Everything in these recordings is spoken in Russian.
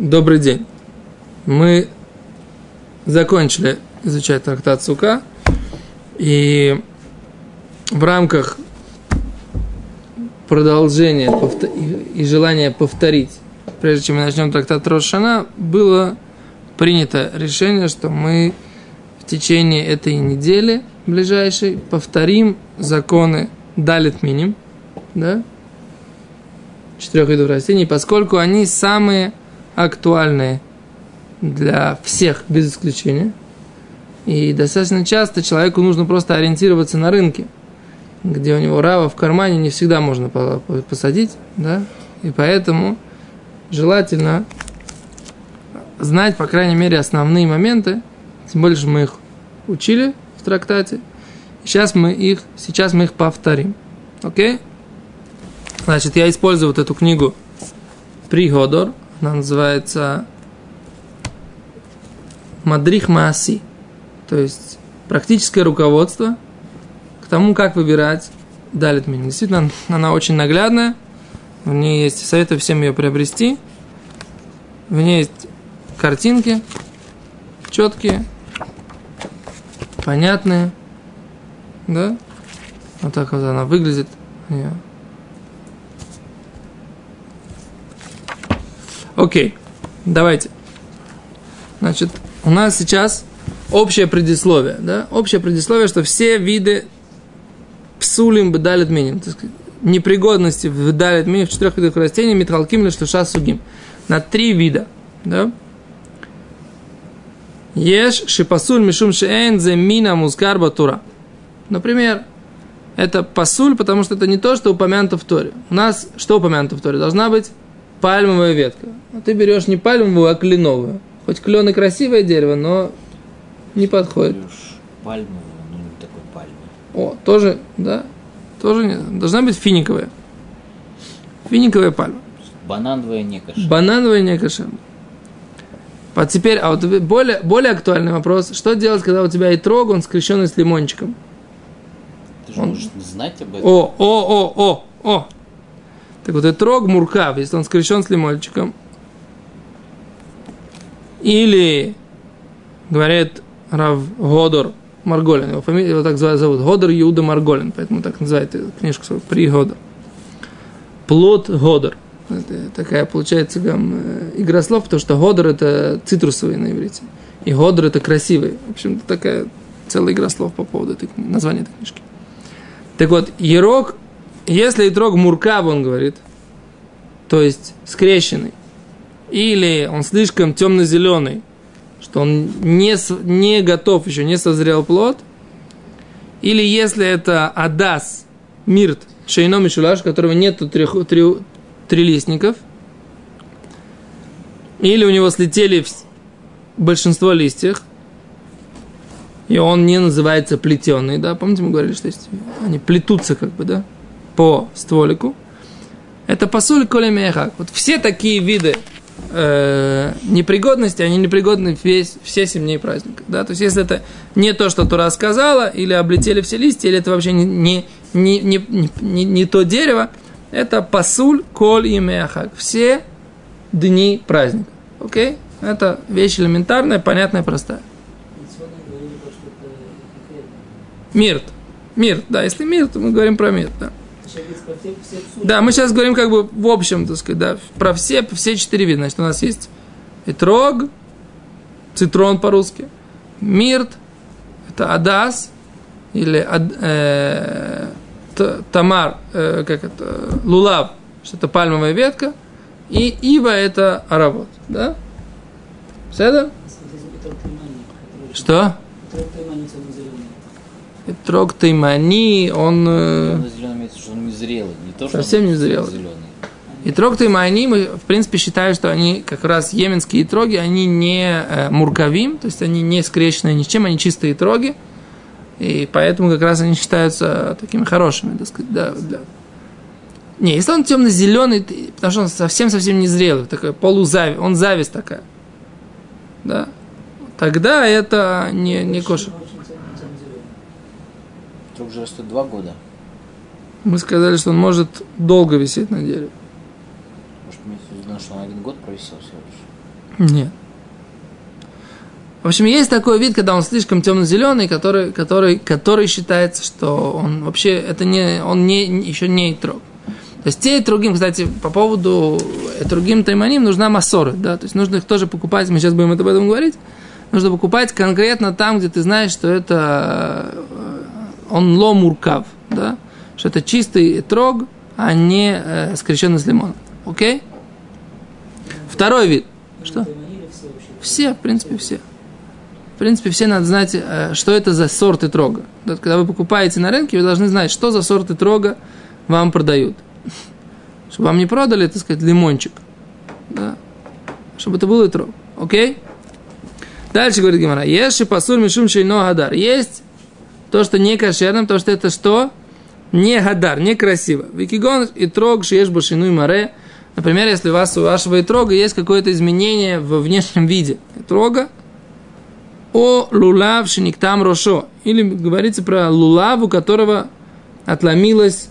Добрый день. Мы закончили изучать трактат Сука, и в рамках продолжения и желания повторить, прежде чем мы начнем трактат Рошана, было принято решение, что мы в течение этой недели ближайшей повторим законы Далит Миним, да, четырех видов растений, поскольку они самые актуальные для всех без исключения. И достаточно часто человеку нужно просто ориентироваться на рынке, где у него рава в кармане не всегда можно посадить, да, и поэтому желательно знать, по крайней мере, основные моменты, тем более, что мы их учили в трактате, сейчас мы их, сейчас мы их повторим, окей? Значит, я использую вот эту книгу Приходор, она называется Мадрих Маси, то есть практическое руководство к тому, как выбирать Далит Мин. Действительно, она очень наглядная, в ней есть, советую всем ее приобрести, в ней есть картинки, четкие, понятные, да, вот так вот она выглядит. Yeah. Окей, давайте. Значит, у нас сейчас общее предисловие, да? Общее предисловие, что все виды псулим бедалит миним, непригодности в далит миним в четырех видах растений, металким или шлюша сугим. На три вида, да? Еш шипасуль мишум шеэн мина музкар батура. Например, это пасуль, потому что это не то, что упомянуто в Торе. У нас что упомянуто в Торе? Должна быть пальмовая ветка. А ты берешь не пальмовую, а кленовую. Хоть клен и красивое дерево, но не подходит. Берешь пальмовую, но не такой пальмы. О, тоже, да, тоже не, должна быть финиковая. Финиковая пальма. Банановая не кошерная. Банановая не кошерная. А теперь, а вот более, более актуальный вопрос. Что делать, когда у тебя и трог, он скрещенный с лимончиком? Ты же он... можешь знать об этом. О, о, о, о, о. Так вот, трог муркав, если он скрещен с лимольчиком, или, говорит Рав Годор Марголин, его фамилия, его так зовут, Годор Иуда Марголин, поэтому так называет книжку свою, при Годор. Плод Годор. Это такая, получается, там, э, игра слов, потому что Годор это цитрусовый на иврите. И Годор это красивый. В общем, такая целая игра слов по поводу этой, названия этой книжки. Так вот, Ерок если итрог муркав, он говорит, то есть скрещенный, или он слишком темно-зеленый, что он не, не готов еще, не созрел плод, или если это адас, мирт, шейном и шулаш, у которого нету трех, три, трилистников, или у него слетели большинство листьев, и он не называется плетеный, да, помните, мы говорили, что есть, они плетутся как бы, да, по стволику, это посуль колемеха. Вот все такие виды э, непригодности, они непригодны весь, все 7 дней праздника. Да? То есть, если это не то, что Тура сказала, или облетели все листья, или это вообще не, не, не, не, не, не то дерево, это посуль коль и. Все дни праздника. Окей? Это вещь элементарная, понятная, простая. Мирт. Мирт, да, если мир, то мы говорим про мирт, да. Да, мы сейчас говорим как бы в общем, так сказать, да, про все, все четыре вида. Значит, у нас есть этрог, цитрон по-русски, мирт, это адас, или ад, э, тамар, э, как это, лулав, что это пальмовая ветка, и ива это аравот, да? Все это? Что? Трог Таймани, он... Э, зеленый имеется, что он не зрелый, не то, что совсем не зрелый. зеленый. И трог Таймани, мы, в принципе, считаем, что они, как раз йеменские троги, они не э, муркавим, то есть они не скрещенные ни с чем, они чистые троги. И поэтому как раз они считаются такими хорошими, так сказать, да, для... Не, если он темно-зеленый, потому что он совсем-совсем не зрелый, такой полузависть, он зависть такая, да, тогда это не, не кошер. Срок уже растет два года. Мы сказали, что он может долго висеть на дереве. Может, в виду, что он один год провисел всего лишь? Нет. В общем, есть такой вид, когда он слишком темно-зеленый, который, который, который считается, что он вообще это не, он не, еще не итрог. То есть те и другим, кстати, по поводу другим тайманим нужна массора, да, то есть нужно их тоже покупать, мы сейчас будем об этом говорить, нужно покупать конкретно там, где ты знаешь, что это э, он ломуркав, да, что это чистый трог, а не э, скрещенный с лимоном. Окей? Второй вид. Что? Все, в принципе, все принципе, все надо знать, э, что это за сорты трога. Когда вы покупаете на рынке, вы должны знать, что за сорты трога вам продают. Чтобы вам не продали, так сказать, лимончик. Да? Чтобы это был и трог. Окей? Дальше говорит Гимара. Еши пасуль мишум шейно гадар. Есть то, что не кошерно, потому что это что? Не гадар, некрасиво. Викигон и трог шиеш башину и маре. Например, если у вас у вашего итрога есть какое-то изменение в внешнем виде итрога, о лулав шиниктам рошо. Или говорится про лулав, у которого отломилось,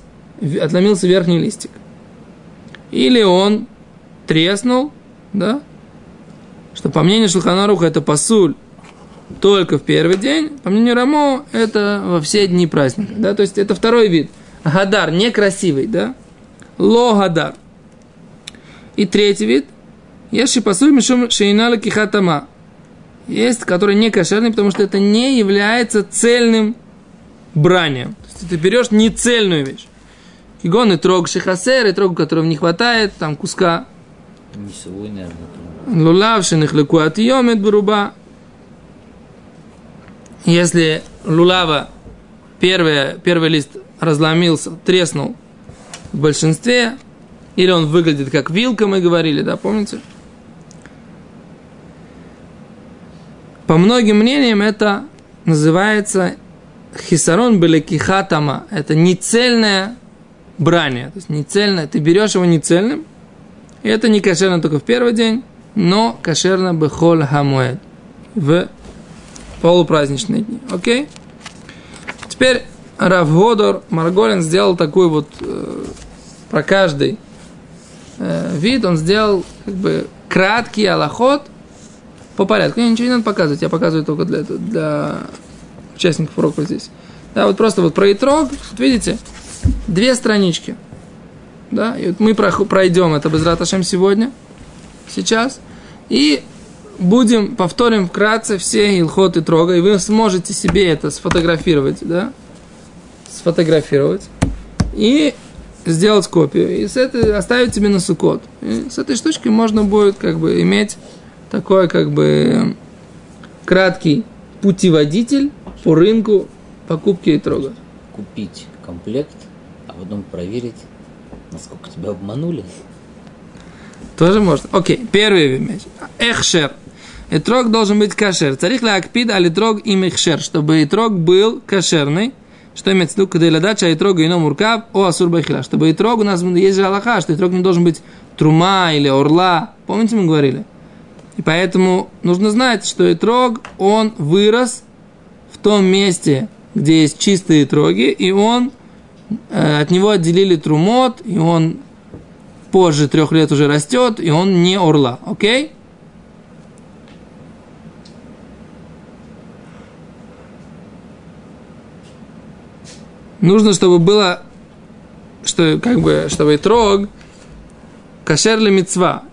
отломился верхний листик. Или он треснул, да, что по мнению Шелханаруха это пасуль только в первый день, по мнению Рамо это во все дни праздника, да, то есть это второй вид. Гадар, некрасивый, да, ло гадар. И третий вид, еши пасуль мишум шейнала кихатама, есть, который не кошерный, потому что это не является цельным бранием. То есть ты берешь не цельную вещь. Игон и трог шихасер, и трог, которого не хватает, там куска. Не свой, наверное. Лулав шинихлеку от йомет бруба. Если лулава первый, первый лист разломился, треснул в большинстве, или он выглядит как вилка, мы говорили, да, помните? По многим мнениям это называется хисарон белекихатама. Это нецельное брание. То есть нецельное. Ты берешь его нецельным. И это не кошерно только в первый день, но кошерно бехоль хамуэд. В полупраздничные дни. Окей? Теперь Равгодор Марголин сделал такой вот э, про каждый э, вид, он сделал как бы краткий аллоход – по порядку. Я ничего не надо показывать, я показываю только для, для участников урока здесь. Да, вот просто вот про итрог, вот видите, две странички. Да, и вот мы пройдем это без раташем сегодня, сейчас, и будем, повторим вкратце все илхоты трога, и вы сможете себе это сфотографировать, да, сфотографировать, и сделать копию, и с этой оставить себе на сукот. И с этой штучкой можно будет как бы иметь такой как бы краткий путеводитель по рынку покупки и трога. Купить комплект, а потом проверить, насколько тебя обманули. Тоже можно. Окей, первый вещь. Эхшер. Итрог должен быть кашер. Царих ла акпид али трог им эхшер, чтобы итрог был кошерный. Что имеется в виду, когда лядача итрога ино муркав, о асур байхила. Чтобы итрог у нас есть же Аллаха, что итрог не должен быть трума или орла. Помните, мы говорили? И поэтому нужно знать, что итрог, он вырос в том месте, где есть чистые троги, и он, э, от него отделили трумот, и он позже трех лет уже растет, и он не орла. Окей? Нужно, чтобы было, что, как бы, чтобы трог кошер мецва,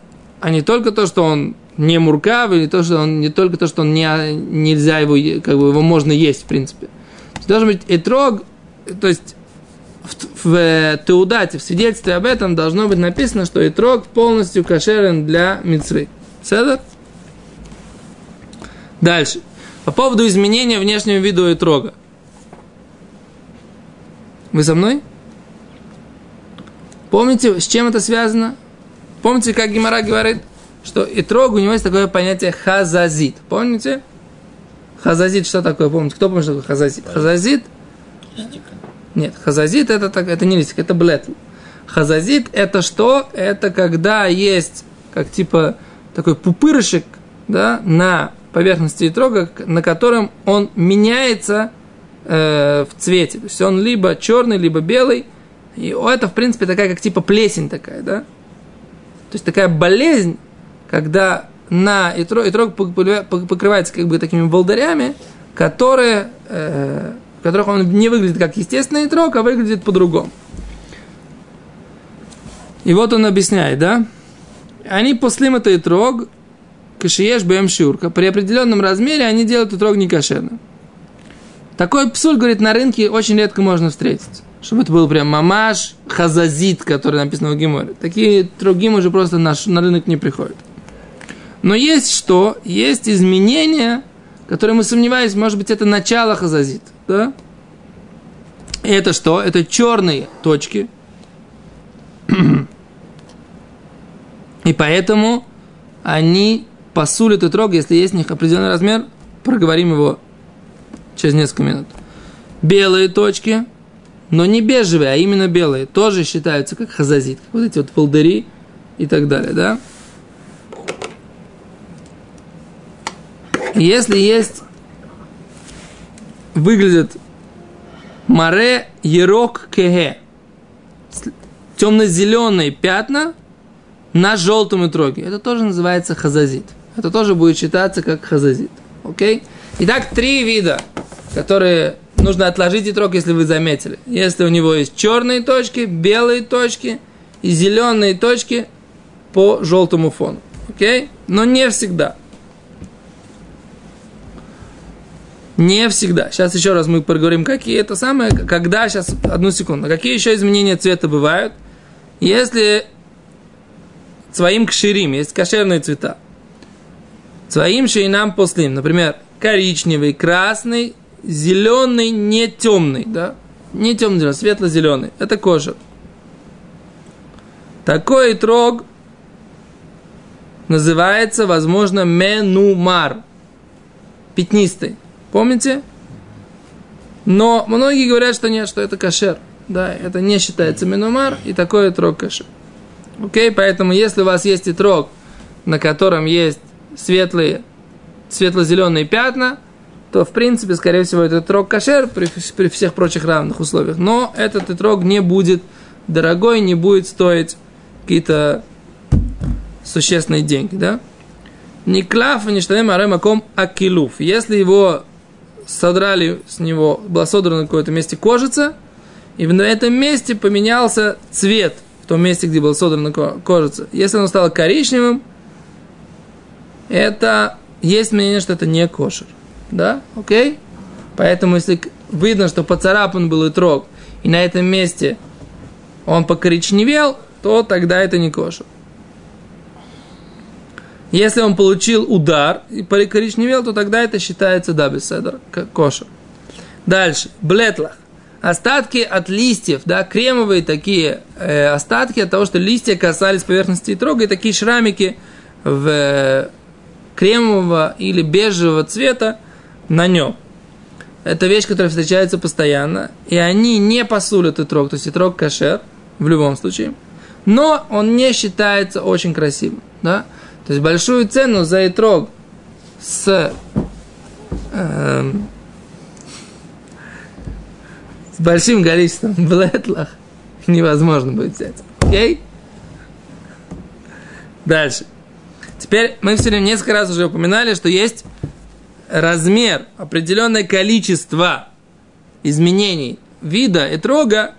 а не только то, что он не муркав, или то, что он, не только то, что он не, нельзя его, как бы его можно есть, в принципе. Должен быть этрог, то есть в, в Теудате, в свидетельстве об этом должно быть написано, что этрог полностью кошерен для мицвы. Седер? Дальше. По поводу изменения внешнего вида этрога. Вы со мной? Помните, с чем это связано? Помните, как Гимара говорит – что итрог у него есть такое понятие хазазит. Помните? Хазазит что такое? Помните? Кто помнит, что такое хазазит? Хазазит? Нет, хазазит это, так, это не листик, это блет. Хазазит это что? Это когда есть как типа такой пупырышек да, на поверхности итрога, на котором он меняется э, в цвете. То есть он либо черный, либо белый. И это, в принципе, такая как типа плесень такая, да? То есть такая болезнь, когда на и трог, и трог покрывается как бы такими волдырями, которые, э, в которых он не выглядит как естественный трог, а выглядит по-другому. И вот он объясняет, да? Они после это трог, кашиеш бэм шурка. При определенном размере они делают трог некошерным. Такой псуль, говорит, на рынке очень редко можно встретить. Чтобы это был прям мамаш, хазазит, который написан в Гиморе. Такие трогим уже просто на, на рынок не приходят. Но есть что? Есть изменения, которые мы сомневаемся, может быть, это начало хазазит. Да? И это что? Это черные точки. И поэтому они посулят и трог, если есть у них определенный размер, проговорим его через несколько минут. Белые точки, но не бежевые, а именно белые, тоже считаются как хазазит, как вот эти вот полдыри и так далее, да? Если есть, выглядит маре ерок кеге, темно-зеленые пятна на желтом итроге, это тоже называется хазазит. Это тоже будет считаться как хазазит. Окей? Итак, три вида, которые нужно отложить итрог, если вы заметили. Если у него есть черные точки, белые точки и зеленые точки по желтому фону. Окей? Но не всегда. Не всегда. Сейчас еще раз мы поговорим, какие это самые, когда, сейчас, одну секунду, какие еще изменения цвета бывают. Если своим кширим, есть кошерные цвета. Своим шейнам послим, например, коричневый, красный, зеленый, не темный, да? Не темный, зеленый, светло-зеленый. Это кожа. Такой трог называется, возможно, менумар. Пятнистый. Помните? Но многие говорят, что нет, что это кашер. Да, это не считается менумар, и такой трог кашер. Окей, поэтому если у вас есть итрог, на котором есть светлые, светло-зеленые пятна, то, в принципе, скорее всего, этот трог кашер при, при всех прочих равных условиях. Но этот итрог не будет дорогой, не будет стоить какие-то существенные деньги, да? Никлав не штанем аремаком акилуф. Если его содрали с него, была содрана на какое-то месте кожица, и на этом месте поменялся цвет в том месте, где была содрана кожица. Если оно стало коричневым, это есть мнение, что это не кошер. Да? Окей? Поэтому, если видно, что поцарапан был и трог, и на этом месте он покоричневел, то тогда это не кошер. Если он получил удар и покоричневел, то тогда это считается да, беседер, кошер. Дальше. Блетлах. Остатки от листьев, да, кремовые такие э, остатки от того, что листья касались поверхности и трога, и такие шрамики в кремового или бежевого цвета на нем. Это вещь, которая встречается постоянно, и они не посулят итрог, то есть итрог кашер, в любом случае, но он не считается очень красивым, да, то есть большую цену за итрог с, э, с большим количеством блетлах невозможно будет взять. Окей? Дальше. Теперь мы все время несколько раз уже упоминали, что есть размер, определенное количество изменений вида и трога,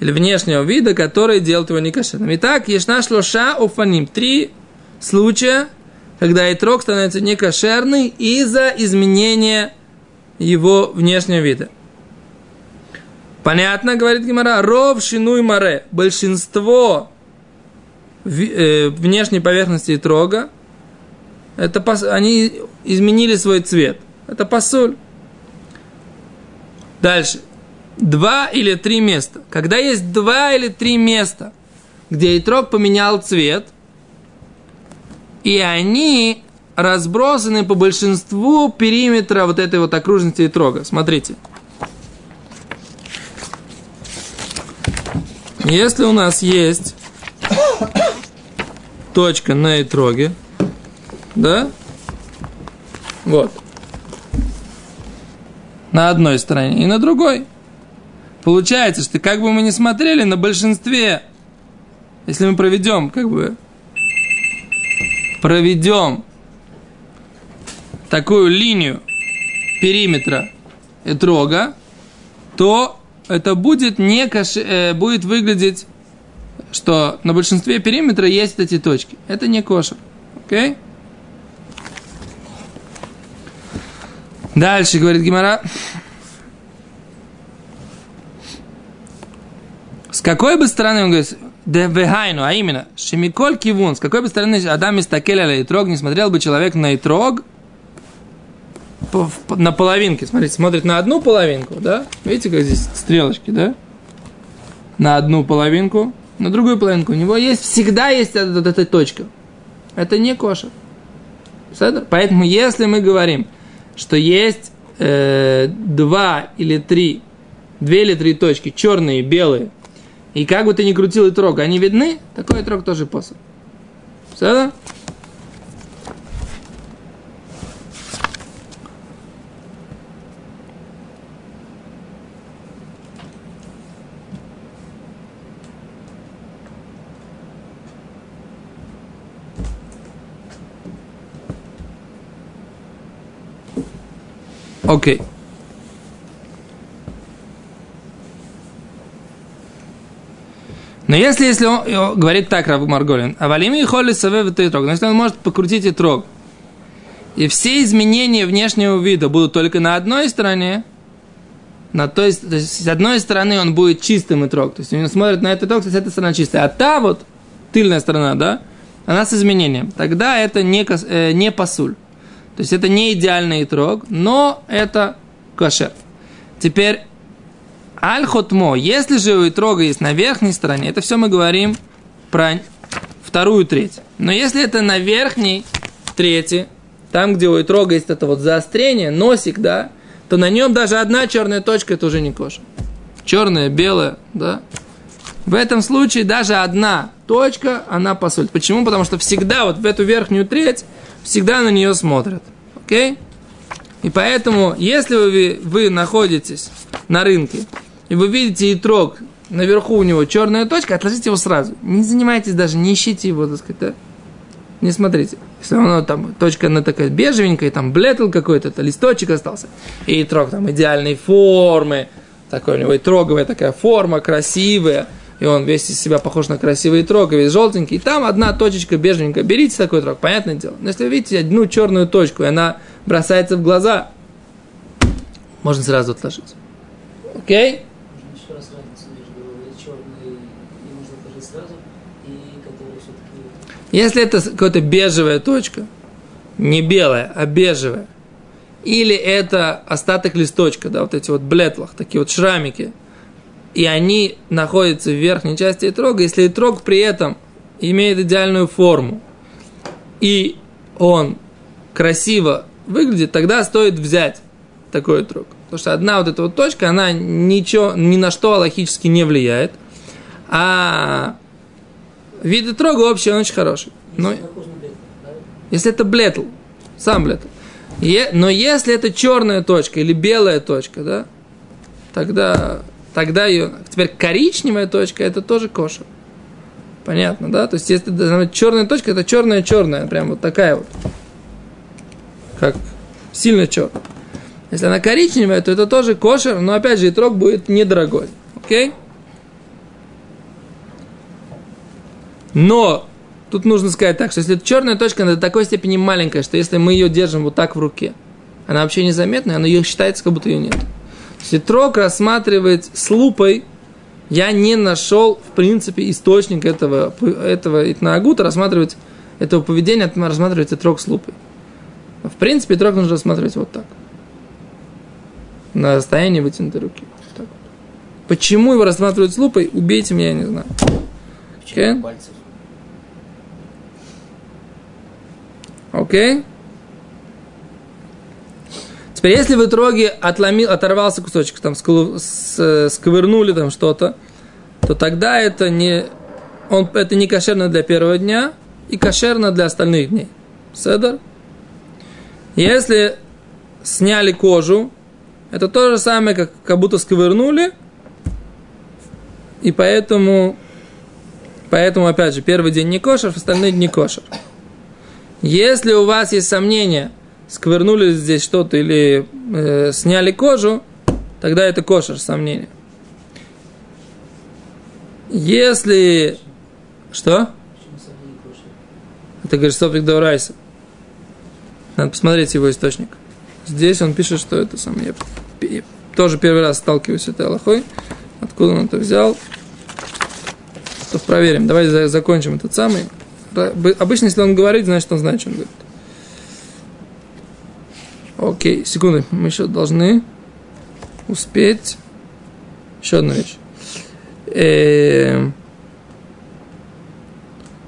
или внешнего вида, которые делают его некошерным. Итак, ешна шлоша уфаним. Три случая, когда итрог становится некошерный из-за изменения его внешнего вида. Понятно, говорит Гимара, ров шинуй маре. Большинство Э, внешней поверхности трога, это они изменили свой цвет. Это посоль. Дальше. Два или три места. Когда есть два или три места, где итрог поменял цвет, и они разбросаны по большинству периметра вот этой вот окружности итрога. Смотрите. Если у нас есть точка на итроге, да? Вот. На одной стороне и на другой. Получается, что как бы мы ни смотрели, на большинстве, если мы проведем как бы проведем такую линию периметра этрога, то это будет, не каш... э, будет выглядеть, что на большинстве периметра есть эти точки. Это не кошер. Окей? Okay? Дальше говорит Гимара. С какой бы стороны, он говорит, Девехайну, а именно, Шемиколь Кивун, с какой бы стороны Адам Истакель или Итрог, не смотрел бы человек на Итрог, на половинке, смотрите, смотрит на одну половинку, да? Видите, как здесь стрелочки, да? На одну половинку, на другую половинку. У него есть, всегда есть эта, эта, эта точка. Это не кошер. Поэтому, если мы говорим, что есть э, два или три, две или три точки, черные, белые, и как бы ты ни крутил и трог, они видны, такой трог тоже посыл. Все? Окей. Но если, если он говорит так, Рав Марголин, а валими и холли саве трог, но если он может покрутить и трог, и все изменения внешнего вида будут только на одной стороне, на той, то есть с одной стороны он будет чистым и трог, то есть он смотрит на этот трог, то есть эта сторона чистая, а та вот, тыльная сторона, да, она с изменением, тогда это не, э, не пасуль. То есть это не идеальный трог, но это кошер. Теперь Аль-Хотмо, если же у Итрога есть на верхней стороне, это все мы говорим про вторую треть. Но если это на верхней трети, там, где у Итрога есть это вот заострение, носик, да, то на нем даже одна черная точка, это уже не кожа. Черная, белая, да. В этом случае даже одна точка, она посолит. Почему? Потому что всегда вот в эту верхнюю треть всегда на нее смотрят. Окей? И поэтому, если вы, вы находитесь на рынке, и вы видите итрог, наверху у него черная точка, отложите его сразу. Не занимайтесь даже, не ищите его, так сказать, да? Не смотрите. Если оно там, точка она такая бежевенькая, там блетл какой-то, это листочек остался. И итрог там идеальной формы, такой у него итроговая такая форма, красивая – и он весь из себя похож на красивый трог, и весь желтенький, и там одна точечка бежевенькая. Берите такой трог, понятное дело. Но если вы видите одну черную точку, и она бросается в глаза, можно сразу отложить. Окей? Если это какая-то бежевая точка, не белая, а бежевая, или это остаток листочка, да, вот эти вот блетлах, такие вот шрамики – и они находятся в верхней части итрога, если итрог при этом имеет идеальную форму, и он красиво выглядит, тогда стоит взять такой итрог. Потому что одна вот эта вот точка, она ничего, ни на что логически не влияет. А вид итрога вообще он очень хороший. Но, если это блетл, сам блетл. Но если это черная точка или белая точка, да, тогда тогда ее... Теперь коричневая точка, это тоже кошер. Понятно, да? То есть, если черная точка, это черная-черная, прям вот такая вот. Как сильно черная. Если она коричневая, то это тоже кошер, но опять же, итрог будет недорогой. Окей? Но тут нужно сказать так, что если черная точка, до такой степени маленькая, что если мы ее держим вот так в руке, она вообще незаметная, она ее считается, как будто ее нет. Ситрок рассматривает с лупой, я не нашел, в принципе, источник этого, этого итнаагута, рассматривать этого поведения, рассматривать Ситрок с лупой. В принципе, Итрок нужно рассматривать вот так. На расстоянии вытянутой руки. Так. Почему его рассматривают с лупой, убейте меня, я не знаю. Окей? Okay? Окей? Okay? Теперь, если в итоге отломил, оторвался кусочек, там, сковырнули там что-то, то тогда это не, он, это не кошерно для первого дня и кошерно для остальных дней. Седер. Если сняли кожу, это то же самое, как, как будто сковырнули, и поэтому, поэтому, опять же, первый день не кошер, остальные дни кошер. Если у вас есть сомнения, сквернули здесь что-то или э, сняли кожу, тогда это кошер, сомнение. Если... Что? Это говорит Сопик Даурайса. Надо посмотреть его источник. Здесь он пишет, что это сам. Я, тоже первый раз сталкиваюсь с этой Аллахой. Откуда он это взял? То проверим. Давайте закончим этот самый. Обычно, если он говорит, значит, он знает, что он говорит. Окей, секунду. Мы еще должны успеть. Еще одну вещь. Э,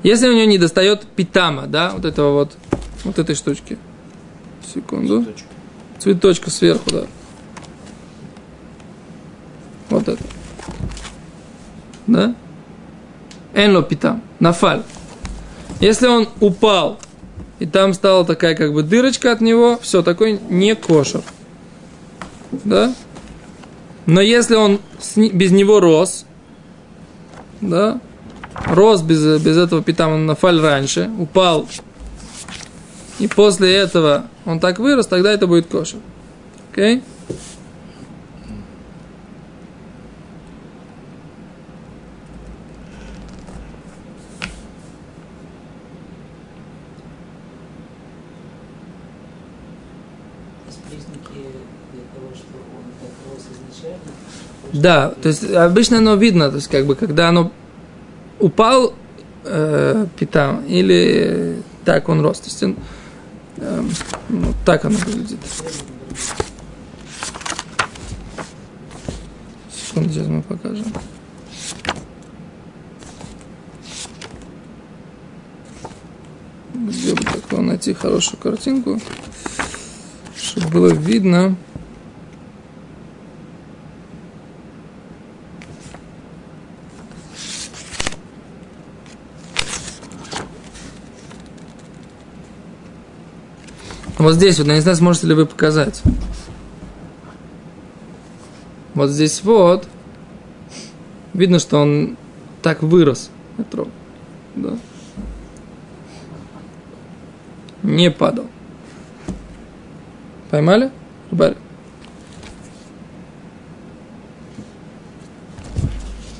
если у него не достает питама, да, вот этого вот, вот этой штучки. Секунду. Цветочка, Цветочка сверху, да. Вот это. Да? Энло питам. Нафаль. Если он упал, и там стала такая как бы дырочка от него, все, такой не кошер. Да? Но если он без него рос, да, рос без, без этого питама на фаль раньше, упал, и после этого он так вырос, тогда это будет кошер. Окей? Okay? Да, то есть обычно оно видно, то есть как бы когда оно упал э, питам или так он рос, то есть он, э, ну, так оно выглядит. Секунду, сейчас мы покажем. Где бы такое найти хорошую картинку, чтобы было видно. Вот здесь вот, я не знаю, сможете ли вы показать. Вот здесь вот. Видно, что он так вырос. Да. Не падал. Поймали? Рыбарь?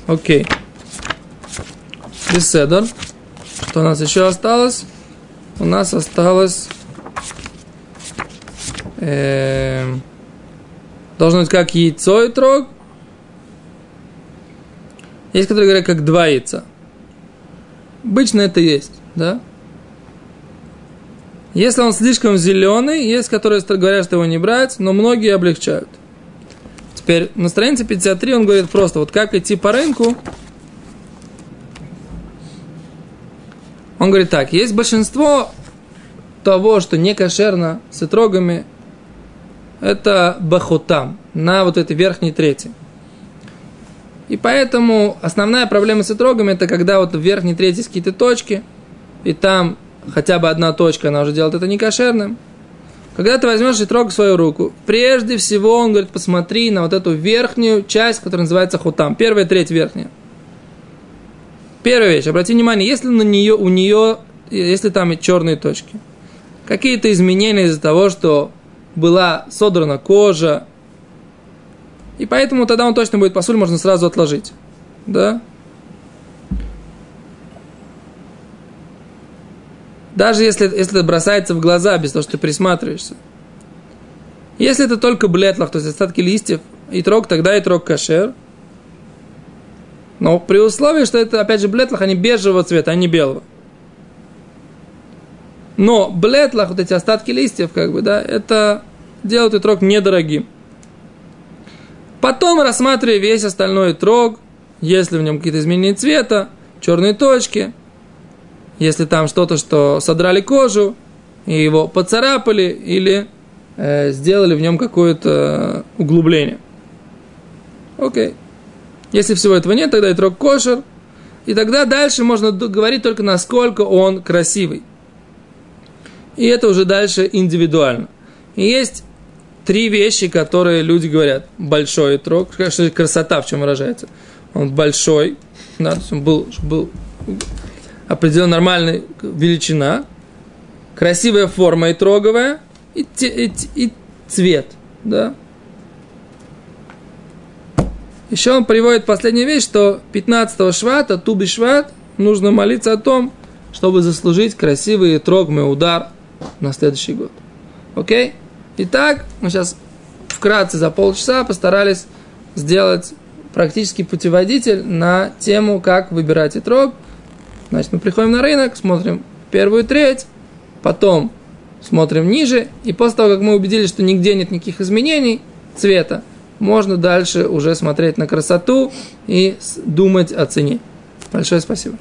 Окей. Беседор. Что у нас еще осталось? У нас осталось э, должно быть как яйцо и трог. Есть, которые говорят, как два яйца. Обычно это есть, да? Если он слишком зеленый, есть, которые говорят, что его не брать, но многие облегчают. Теперь на странице 53 он говорит просто, вот как идти по рынку. Он говорит так, есть большинство того, что не кошерно с итрогами, это бахутам, на вот этой верхней трети. И поэтому основная проблема с итрогами, это когда вот в верхней трети есть какие-то точки, и там хотя бы одна точка, она уже делает это некошерным. Когда ты возьмешь итрог в свою руку, прежде всего он говорит, посмотри на вот эту верхнюю часть, которая называется хутам. Первая треть верхняя. Первая вещь, обрати внимание, если на нее, у нее, если там черные точки, какие-то изменения из-за того, что была содрана кожа. И поэтому тогда он точно будет посуль, можно сразу отложить. Да? Даже если, если это бросается в глаза, без того, что ты присматриваешься. Если это только блетлах, то есть остатки листьев, и трог, тогда и трог кашер. Но при условии, что это, опять же, блетлах, они бежевого цвета, а не белого. Но блетлах, вот эти остатки листьев, как бы, да, это делают и трог недорогим. Потом рассматривая весь остальной трог, если в нем какие-то изменения цвета, черные точки, если там что-то, что содрали кожу, и его поцарапали, или э, сделали в нем какое-то углубление. Окей. Если всего этого нет, тогда и трог кошер, и тогда дальше можно говорить только насколько он красивый. И это уже дальше индивидуально. И есть три вещи, которые люди говорят. Большой трог, что красота в чем выражается. Он большой, да, он был, был определенно нормальная величина. красивая форма и троговая, и, и, и цвет, да. Еще он приводит последнюю вещь, что 15 швата, туби шват, нужно молиться о том, чтобы заслужить красивый трогмый удар на следующий год. Окей? Итак, мы сейчас вкратце за полчаса постарались сделать практический путеводитель на тему, как выбирать итрог. Значит, мы приходим на рынок, смотрим первую треть, потом смотрим ниже, и после того, как мы убедились, что нигде нет никаких изменений цвета, можно дальше уже смотреть на красоту и думать о цене. Большое спасибо.